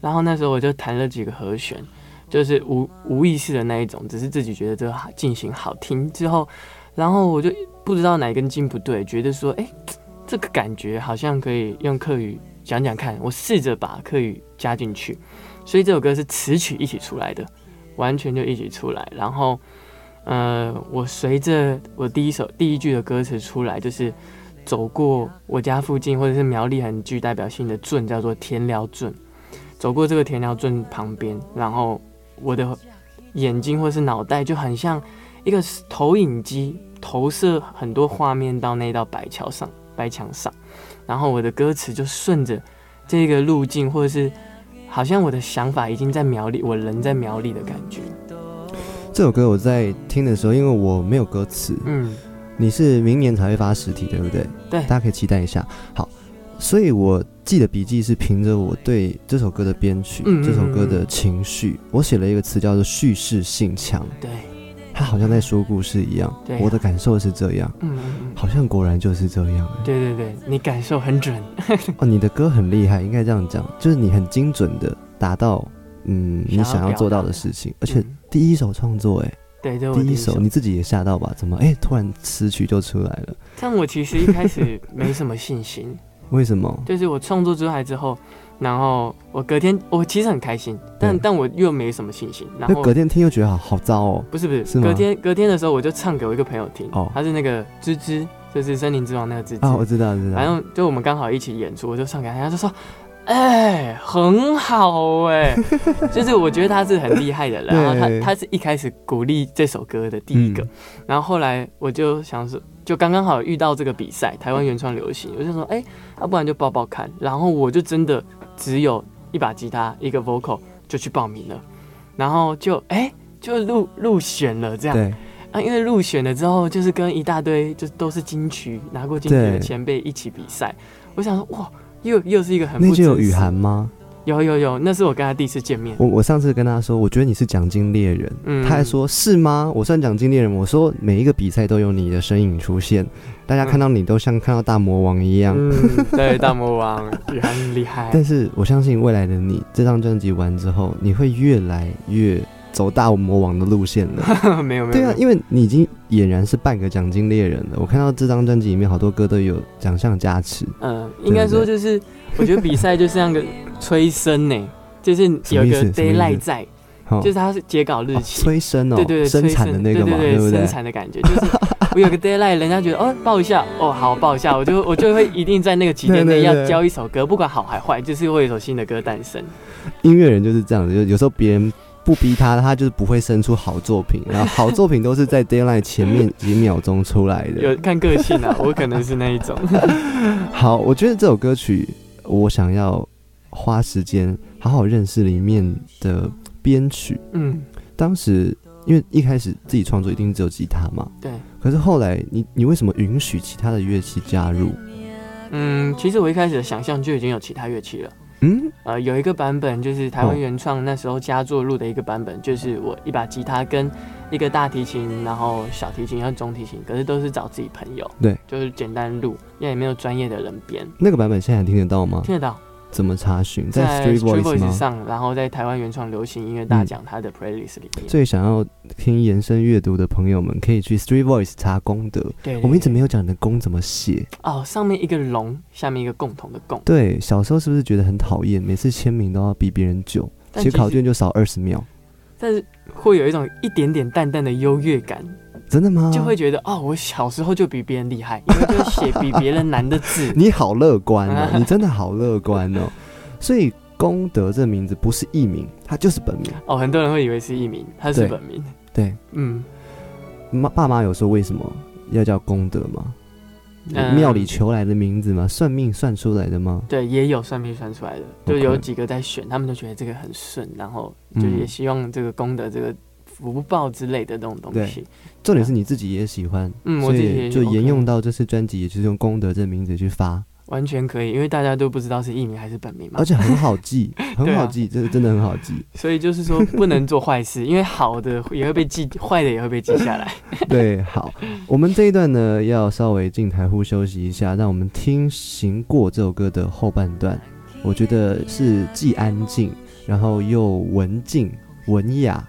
然后那时候我就弹了几个和弦，就是无无意识的那一种，只是自己觉得这个好进行好听之后，然后我就不知道哪根筋不对，觉得说，哎、这个感觉好像可以用客语讲讲看，我试着把客语加进去，所以这首歌是词曲一起出来的，完全就一起出来，然后。呃，我随着我第一首第一句的歌词出来，就是走过我家附近或者是苗栗很具代表性的镇，叫做田寮镇。走过这个田寮镇旁边，然后我的眼睛或是脑袋就很像一个投影机，投射很多画面到那道白桥上、白墙上，然后我的歌词就顺着这个路径，或者是好像我的想法已经在苗栗，我人在苗栗的感觉。这首歌我在听的时候，因为我没有歌词，嗯，你是明年才会发实体，对不对？对大家可以期待一下。好，所以我记的笔记是凭着我对这首歌的编曲、这首歌的情绪，我写了一个词叫做叙事性强，对，它好像在说故事一样。对啊我的感受是这样，嗯。好像果然就是这样、欸。对对对，你感受很准。(laughs) 哦，你的歌很厉害，应该这样讲，就是你很精准的达到嗯你想要做到的的事情，而且嗯第一首创作，哎，对，这是我第一首首，。你自己也吓到吧？怎么，哎，突然词曲就出来了？(laughs) (laughs) 但我其实一开始没什么信心，为什么？就是我创作出来之后，然后我隔天我其实很开心，但但我又没什么信心。然后那隔天听又觉得好好糟哦。不是不是，是隔天隔天的时候我就唱给我一个朋友听，哦他是那个芝芝，就是森林之王那个芝芝。啊，我知道，知道。反正就我们刚好一起演出，我就唱给他，他就说。哎、很好哎、(laughs) 就是我觉得他是很厉害的人，然后他他是一开始鼓励这首歌的第一个，嗯。然后后来我就想说，就刚刚好遇到这个比赛，台湾原创流行，我就说，哎、要、不然就报报看，然后我就真的只有一把吉他，一个 vocal 就去报名了，然后就哎、就入入选了这样，啊，因为入选了之后，就是跟一大堆就都是金曲拿过金曲的前辈一起比赛。我想说，哇，又又是一个很那就有雨涵吗？有有有，那是我跟他第一次见面。我我上次跟他说，我觉得你是奖金猎人，嗯他还说是吗？我算奖金猎人，我说每一个比赛都有你的身影出现，大家看到你都像看到大魔王一样。嗯，对，大魔王 (laughs) 雨涵很厉害。但是我相信未来的你，这张专辑完之后，你会越来越走大魔王的路线了。(laughs) 没有没有，对啊，因为你已经俨然是半个奖金猎人了。我看到这张专辑里面好多歌都有奖项加持，嗯，应该说就是，我觉得比赛就是像个催生呢，(laughs) 就是有一个什么意思什么意 d a y l i g 思 h t 在，就是它是截稿日哦期。催生哦，对对对，生产的那个嘛，不对对生对？产的感觉，就是我有个 deadline，人家觉得哦报一下，哦好报一下，我就我就会一定在那个几天内要交一首歌，不管好还坏，就是会有一首新的歌诞生。音乐人就是这样子，就有时候别人不逼他，他就是不会生出好作品，然后好作品都是在 d a y l i g h t 前面几秒钟出来的。有看个性啊，我可能是那一种。(laughs) 好，我觉得这首歌曲，我想要花时间好好认识里面的编曲。嗯，当时因为一开始自己创作一定只有吉他嘛，对，可是后来你你为什么允许其他的乐器加入？嗯，其实我一开始的想象就已经有其他乐器了。嗯，呃，有一个版本就是台湾哦原创那时候佳作录的一个版本，就是我一把吉他跟一个大提琴，然后小提琴和中提琴，可是都是找自己朋友，对，就是简单录，因为也没有专业的人编，那个版本现在还听得到吗？听得到。怎么查询？在在 Street Voice？上，然后在台湾原创流行音乐大奖它的 playlist 里面。最想要听延伸阅读的朋友们，可以去 Street Voice 查功德。对，我们一直没有讲你的功怎么写。哦，上面一个龙，下面一个共同的共。对，小时候是不是觉得很讨厌？每次签名都要比别人久，写但其实考卷就少二十秒。但是会有一种一点点淡淡的优越感，真的吗？。就会觉得哦，我小时候就比别人厉害，因为就写比别人难的字 (laughs) 你好乐观哦，(laughs) 你真的好乐观哦。所以功德这名字不是艺名，它就是本名。哦，很多人会以为是艺名，它是本名。对，嗯，妈爸妈有说为什么要叫功德吗？嗯庙里求来的名字吗？算命算出来的吗？对，也有算命算出来的，就有几个在选，他们都觉得这个很顺，然后就嗯也希望这个功德、这个福报之类的这种东西。重点是你自己也喜欢，嗯，我以就沿用到这次专辑，也就是用功德这名字去发，完全可以，因为大家都不知道是艺名还是本名嘛而，且很好记，(laughs) 很好记，这个真的很好记。所以就是说不能做坏事，因为好的也会被记，坏的也会被记下来。(laughs) 对，好，我们这一段呢要稍微进台呼休息一下，让我们听《行过》这首歌的后半段，我觉得是既安静，然后又文静文雅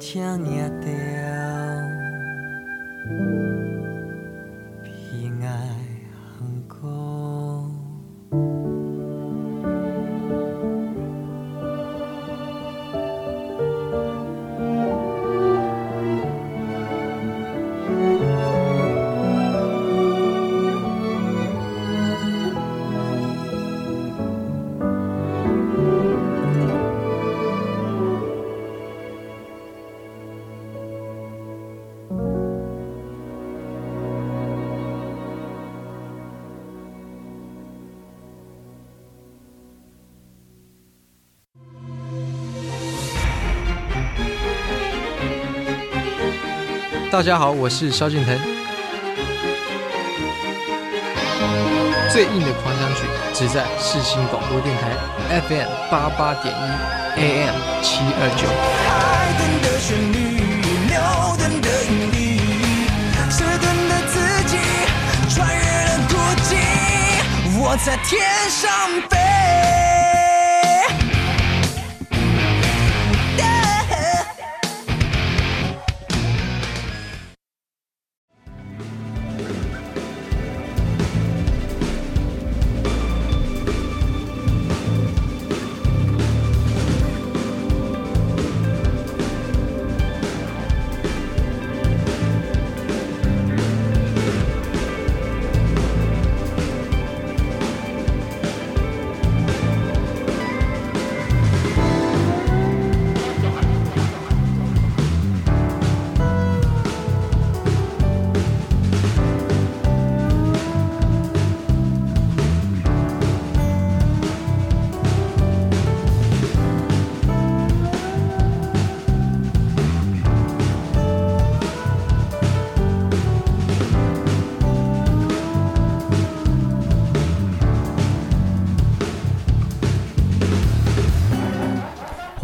感谢念大家好，我是萧敬腾。最硬的狂想曲只在世新广播电台 FM 八八点一 AM 七二九。我在天上飞。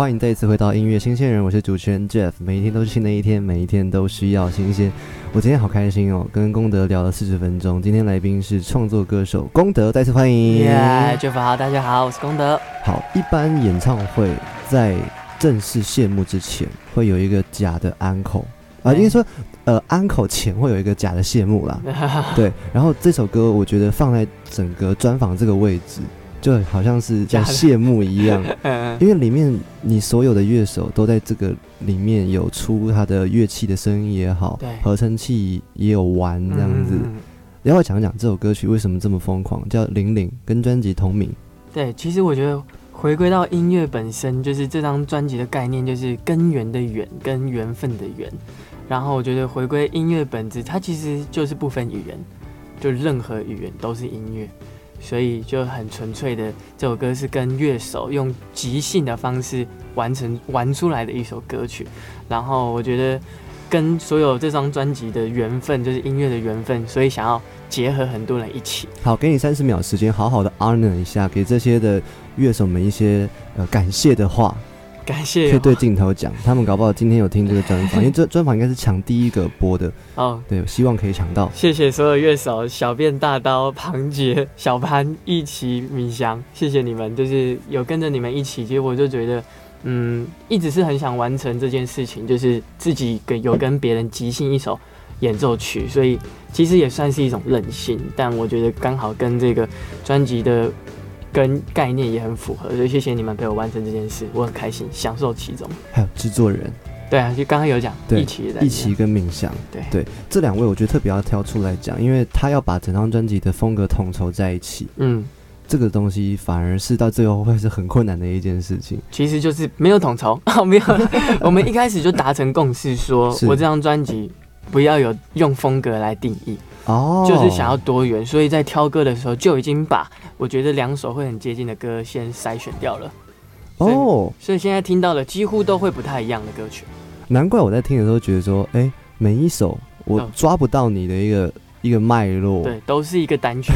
欢迎再一次回到音乐新鲜人，我是主持人 Jeff。每一天都是新的一天，每一天都需要新鲜。我今天好开心哦，跟功德聊了四十分钟。今天来宾是创作歌手功德，再次欢迎。耶、j e f f 好，大家好，我是功德。好，一般演唱会在正式谢幕之前会有一个假的安口啊，对应该说呃安口前会有一个假的谢幕啦。(laughs) 对，然后这首歌我觉得放在整个专访这个位置，就好像是在假的谢幕一样。(laughs) 嗯，因为里面你所有的乐手都在这个里面有出他的乐器的声音也好对，合成器也有玩这样子。嗯然后讲讲这首歌曲为什么这么疯狂，叫《玲玲》，跟专辑同名。对，其实我觉得回归到音乐本身，就是这张专辑的概念，就是根源的源跟缘分的缘。然后我觉得回归音乐本质，它其实就是不分语言，就任何语言都是音乐，所以就很纯粹的这首歌是跟乐手用即兴的方式完成玩出来的一首歌曲。然后我觉得跟所有这张专辑的缘分，就是音乐的缘分，所以想要结合很多人一起。好，给你三十秒时间，好好的 honor 一下，给这些的乐手们一些呃感谢的话，感谢可以对镜头讲。他们搞不好今天有听这个专访，因为这 (laughs) 专访应该是抢第一个播的，哦，对，希望可以抢到。谢谢所有乐手，小便大刀、庞杰、小潘、一起、米翔，谢谢你们，就是有跟着你们一起，其实我就觉得，嗯，一直是很想完成这件事情，就是自己跟有跟别人即兴一首演奏曲，所以其实也算是一种任性，但我觉得刚好跟这个专辑的跟概念也很符合，所以谢谢你们陪我完成这件事，我很开心，享受其中。还有制作人对啊，就刚刚有讲，对一起也在里面一起跟冥想，对对这两位，我觉得特别要挑出来讲，因为他要把整张专辑的风格统筹在一起，嗯。这个东西反而是到最后会是很困难的一件事情。其实就是没有统筹，(laughs) 没有。我们一开始就达成共识说，(laughs) 是我这张专辑不要有用风格来定义，哦，就是想要多元，所以在挑歌的时候就已经把我觉得两首会很接近的歌先筛选掉了，哦，所以现在听到的几乎都会不太一样的歌曲。难怪我在听的时候觉得说，哎，每一首我嗯抓不到你的一个一个脉络。对，都是一个单曲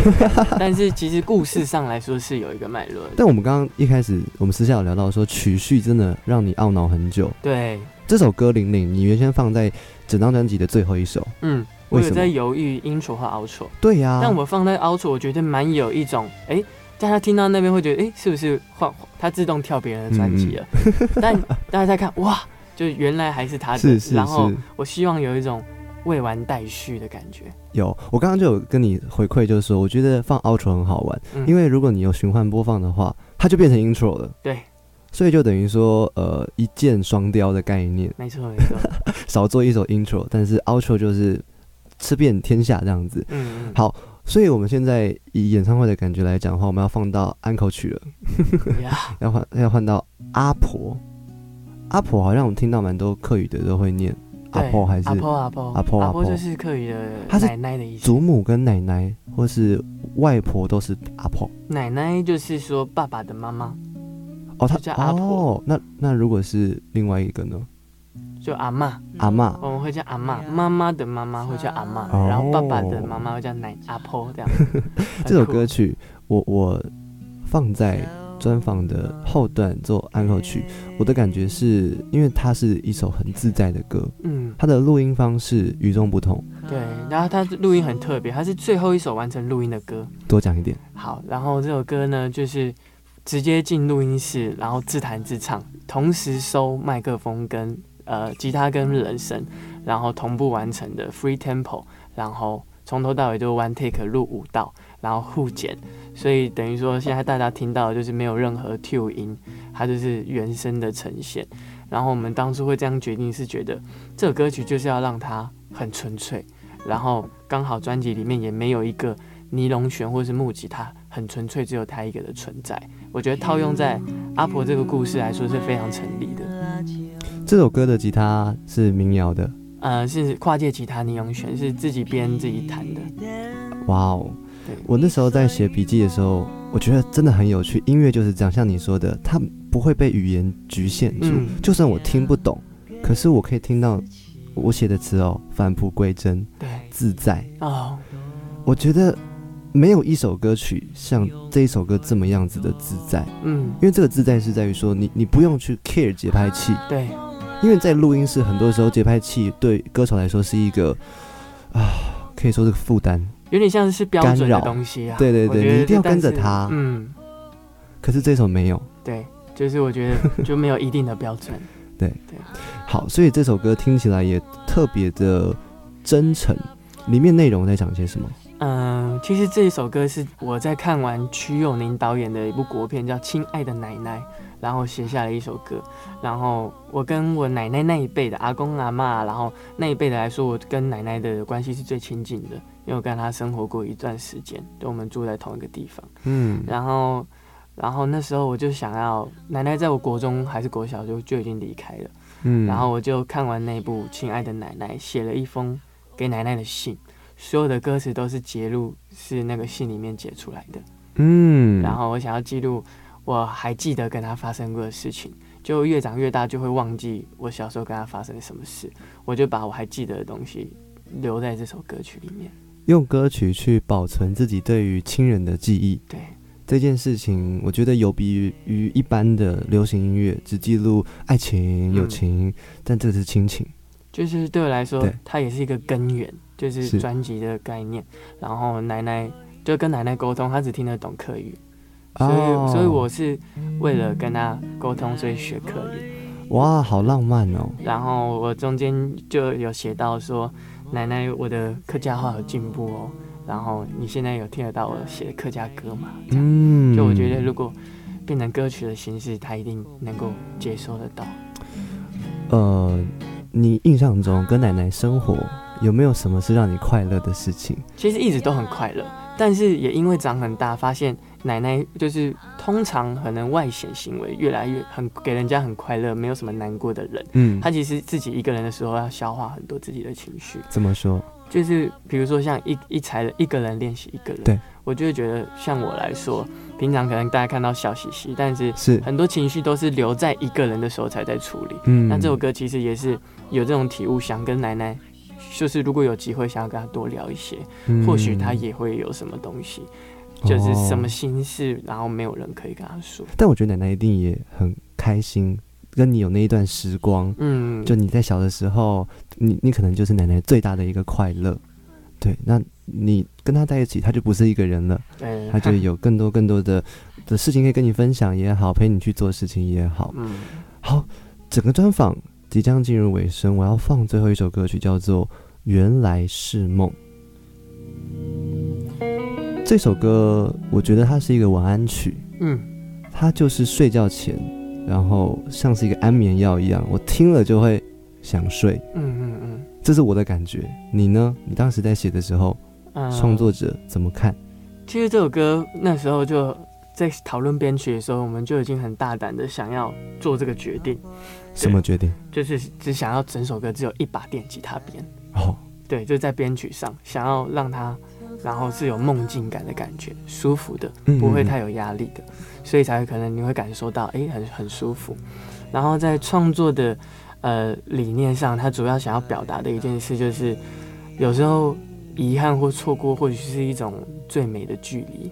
但是其实故事上来说是有一个脉络的。但我们刚刚一开始，我们私下有聊到说，曲序真的让你懊恼很久。对，这首歌《零零》，你原先放在整张专辑的最后一首，嗯，我有在犹豫 intro 和 outro。对呀、但我放在 outro，我觉得蛮有一种，哎、大家听到那边会觉得，哎、是不是换他自动跳别人的专辑了？(laughs) 但大家在看，哇，就原来还是他的。是是然后我希望有一种未完待续的感觉。有，我刚刚就有跟你回馈，就是说，我觉得放 outro 很好玩，嗯因为如果你有循环播放的话，它就变成 intro 了，对，所以就等于说，呃，一箭双雕的概念，没错没错。(laughs) 少做一首 intro，但是 outro 就是吃遍天下这样子。嗯嗯，好，所以我们现在以演唱会的感觉来讲的话，我们要放到安口曲了，(laughs) 要换要换到阿婆，阿婆好像我们听到蛮多客语的都会念阿婆还是阿婆阿婆阿婆阿婆就是客语的她是奶奶的意思。祖母跟奶奶或是外婆都是阿婆。奶奶就是说爸爸的妈妈，哦，他叫阿婆哦，那那如果是另外一个呢？就阿嬷，阿嬷。我们会叫阿嬷，妈妈的妈妈会叫阿嬷，哦然后爸爸的妈妈会叫奶阿婆这样。(laughs) 这首歌曲，我我放在专访的后段做安后曲，我的感觉是因为它是一首很自在的歌，嗯，它的录音方式与众不同。对，然后它录音很特别，它是最后一首完成录音的歌。多讲一点，好，然后这首歌呢，就是直接进录音室，然后自弹自唱，同时收麦克风跟呃吉他跟人声，然后同步完成的 free tempo，然后从头到尾就 one take 录五道，然后互剪，所以等于说现在大家听到的就是没有任何 to 音，它就是原声的呈现。然后我们当初会这样决定，是觉得这首歌曲就是要让它很纯粹，然后刚好专辑里面也没有一个尼龙弦或是木吉他，很纯粹只有它一个的存在。我觉得套用在阿婆这个故事来说是非常成立的。这首歌的吉他是民谣的，呃，是跨界吉他尼龙弦，是自己编自己弹的。哇哦。对！我那时候在写笔记的时候，我觉得真的很有趣。音乐就是这样，像你说的，它不会被语言局限住，嗯。就算我听不懂，可是我可以听到我写的词哦，返璞归真，对，自在。哦，我觉得没有一首歌曲像这一首歌这么样子的自在，嗯，因为这个自在是在于说你你不用去 care 节拍器，对，因为在录音室很多时候节拍器对歌手来说是一个啊，可以说是个负担。有点像是标准的东西啊。对对对你一定要跟着他嗯，可是这首没有。对，就是我觉得就没有一定的标准。(laughs) 对对好，所以这首歌听起来也特别的真诚。里面内容在讲些什么？嗯，其实这一首歌是我在看完曲友宁导演的一部国片叫《亲爱的奶奶》，然后写下了一首歌。然后我跟我奶奶那一辈的阿公阿妈，然后那一辈的来说，我跟奶奶的关系是最亲近的，因为我跟她生活过一段时间，就我们住在同一个地方。嗯，然后，然后那时候我就想要奶奶在我国中还是国小就就已经离开了。嗯然后我就看完那部《亲爱的奶奶》，写了一封给奶奶的信，所有的歌词都是节录是那个信里面解出来的。嗯，然后我想要记录我还记得跟他发生过的事情，就越长越大就会忘记我小时候跟他发生什么事，我就把我还记得的东西留在这首歌曲里面。用歌曲去保存自己对于亲人的记忆，对，这件事情，我觉得有别于于一般的流行音乐，只记录爱情、嗯友情，但这是亲情。就是对我来说，它也是一个根源，就是是。专辑的概念。然后奶奶就跟奶奶沟通，她只听得懂客语，所以、哦所以我是为了跟他沟通，所以学客语。哇，好浪漫哦！然后我中间就有写到说，奶奶，我的客家话有进步哦。然后你现在有听得到我写的客家歌吗？嗯，就我觉得如果变成歌曲的形式，他一定能够接收得到。呃，你印象中跟奶奶生活有没有什么是让你快乐的事情？其实一直都很快乐，但是也因为长很大，发现奶奶就是通常可能外显行为越来越很给人家很快乐，没有什么难过的人。嗯，他其实自己一个人的时候要消化很多自己的情绪，怎么说？就是比如说像一一才一个人练习一个人，对。我就会觉得像我来说，平常可能大家看到笑嘻嘻，但是是，很多情绪都是留在一个人的时候才在处理。嗯，那这首歌其实也是有这种体悟，想跟奶奶，就是如果有机会想要跟她多聊一些，嗯。或许她也会有什么东西，就是什么心事，然后没有人可以跟他说。但我觉得奶奶一定也很开心，跟你有那一段时光。嗯，就你在小的时候，你你可能就是奶奶最大的一个快乐。对，那你跟他在一起，他就不是一个人了，对，她就有更多更多的的事情可以跟你分享也好，陪你去做事情也好。嗯好，整个专访即将进入尾声，我要放最后一首歌曲，叫做《原来是梦》。这首歌，我觉得它是一个晚安曲，嗯，它就是睡觉前，然后像是一个安眠药一样，我听了就会想睡，嗯嗯嗯。这是我的感觉。你呢？你当时在写的时候，嗯，创作者怎么看？其实这首歌那时候就在讨论编曲的时候，我们就已经很大胆的想要做这个决定，什么决定？就是只想要整首歌只有一把电吉他编，哦，对，就在编曲上想要让它，然后是有梦境感的感觉，舒服的，嗯不会太有压力的，所以才可能你会感受到，哎、很很舒服。然后在创作的呃理念上，他主要想要表达的一件事就是，有时候遗憾或错过，或许是一种最美的距离。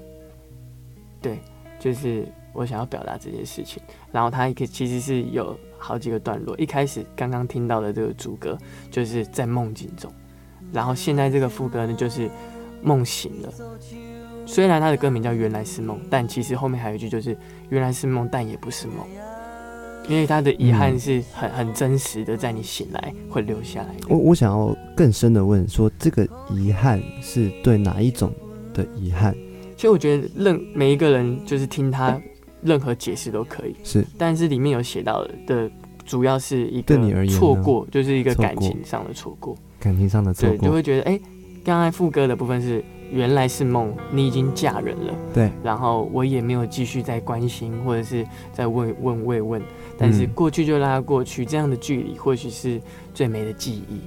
对，就是我想要表达这件事情。然后他一个其实是有好几个段落，一开始刚刚听到的这个主歌就是在梦境中，然后现在这个副歌呢就是梦醒了。虽然他的歌名叫《原来是梦》，但其实后面还有一句就是“原来是梦，但也不是梦”，因为他的遗憾是很很真实的，在你醒来会留下来。我我想要更深的问说，这个遗憾是对哪一种的遗憾？其实我觉得任每一个人就是听他任何解释都可以，是但是里面有写到的，主要是一个错过，就是一个感情上的错过。感情上的错过对，就？会觉得哎，刚才副歌的部分是原来是梦，你已经嫁人了。对，然后我也没有继续再关心或者是在问问慰问，但是嗯过去就让它过去，这样的距离或许是最美的记忆。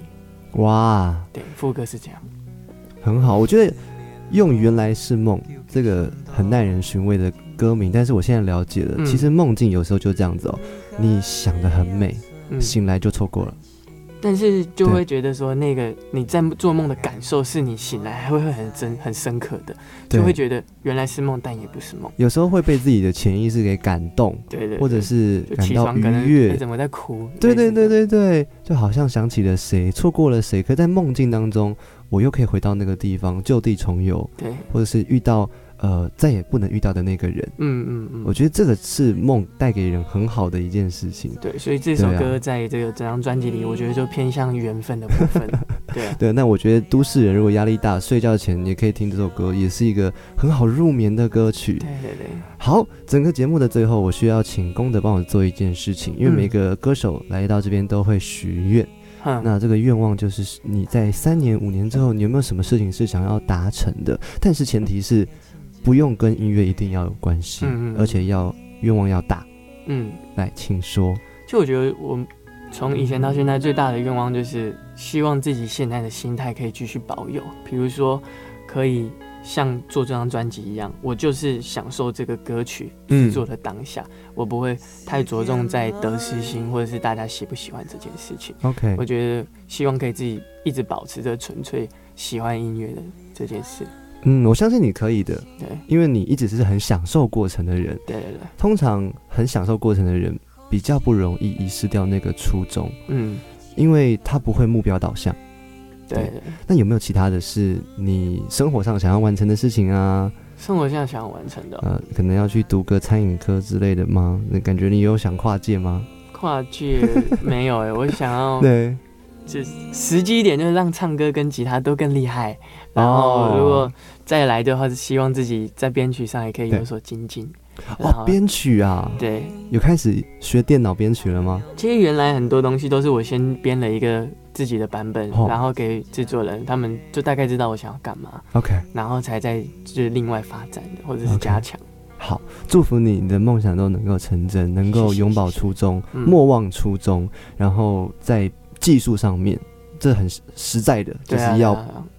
哇，对，副歌是这样。很好，我觉得用“原来是梦”这个很耐人寻味的歌名，但是我现在了解了，嗯其实梦境有时候就这样子哦，你想的很美，嗯，醒来就错过了。但是就会觉得说，那个你在做梦的感受是你醒来还会会很真很深刻的，就会，觉得原来是梦，但也不是梦。有时候会被自己的潜意识给感动，对对对或者是起感到愉悦你。怎么在哭？对对对对对，就好像想起了谁，错过了谁，可在梦境当中，我又可以回到那个地方，就地重游，对，或者是遇到呃再也不能遇到的那个人。嗯嗯嗯，我觉得这个是梦带给人很好的一件事情。对，所以这首歌在这个整张专辑里，我觉得就偏向缘分的部分。(laughs) 对啊，对，那我觉得都市人如果压力大，睡觉前也可以听这首歌，也是一个很好入眠的歌曲。对对对，好，整个节目的最后，我需要请功德帮我做一件事情，因为嗯每个歌手来到这边都会许愿，哼，那这个愿望就是你在三年、五年之后，你有没有什么事情是想要达成的？但是前提是不用跟音乐一定要有关系，嗯嗯嗯而且要愿望要大。嗯，来，请说。就我觉得我从以前到现在最大的愿望就是希望自己现在的心态可以继续保有，比如说可以像做这张专辑一样，我就是享受这个歌曲嗯制作的当下，我不会太着重在得失心或者是大家喜不喜欢这件事情。OK，我觉得希望可以自己一直保持着纯粹喜欢音乐的这件事。嗯，我相信你可以的，对因为你一直是很享受过程的人。对对对，通常很享受过程的人，比较不容易遗失掉那个初衷，嗯，因为他不会目标导向。对对。那有没有其他的是你生活上想要完成的事情啊？生活上想要完成的哦、呃，可能要去读个餐饮科之类的吗？那感觉你有想跨界吗？跨界没有哎、我想要 (laughs) 对，就是实际一点，就是让唱歌跟吉他都更厉害。然哦后如果再来的话，是希望自己在编曲上也可以有所精进。哦，编曲啊，对，有开始学电脑编曲了吗？其实原来很多东西都是我先编了一个自己的版本，哦。然后给制作人，他们就大概知道我想要干嘛，OK，然后才再就是另外发展的，或者是加强。好，祝福你，你的梦想都能够成真，能够永葆初衷，嗯。莫忘初衷，然后在技术上面，这很实实在的，就是要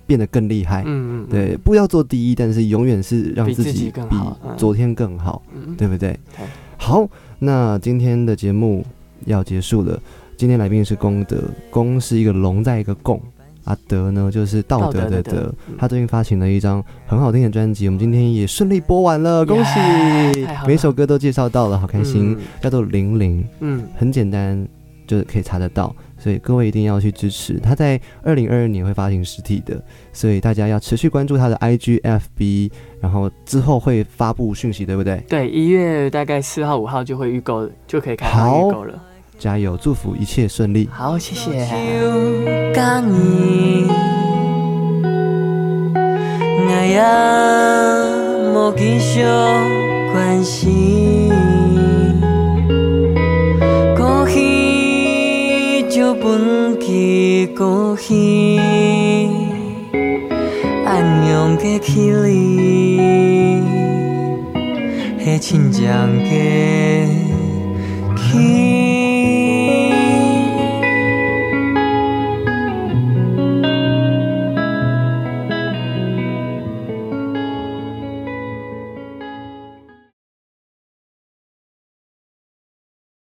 变得更厉害。嗯嗯，嗯。对，，不要做第一，但是永远是让自己比昨天更好，嗯，对不对？对？好，那今天的节目要结束了。今天来宾是功德，功是一个龙在一个共，阿德呢就是道德的德。他最近发行了一张很好听的专辑，我们今天也顺利播完了，恭喜！每首歌都介绍到了，好开心。嗯。叫做零零，嗯，很简单，就是可以查得到，所以各位一定要去支持。他在二零二二年会发行实体的，所以大家要持续关注他的 IG、FB，然后之后会发布讯息，对不对？对，一月大概四号、五号就会预购，就可以开放好预购了。加油，祝福一切顺利。好，谢谢。就讲伊，我也无关心， 고요히 안녕 개킬리 해진장게 길.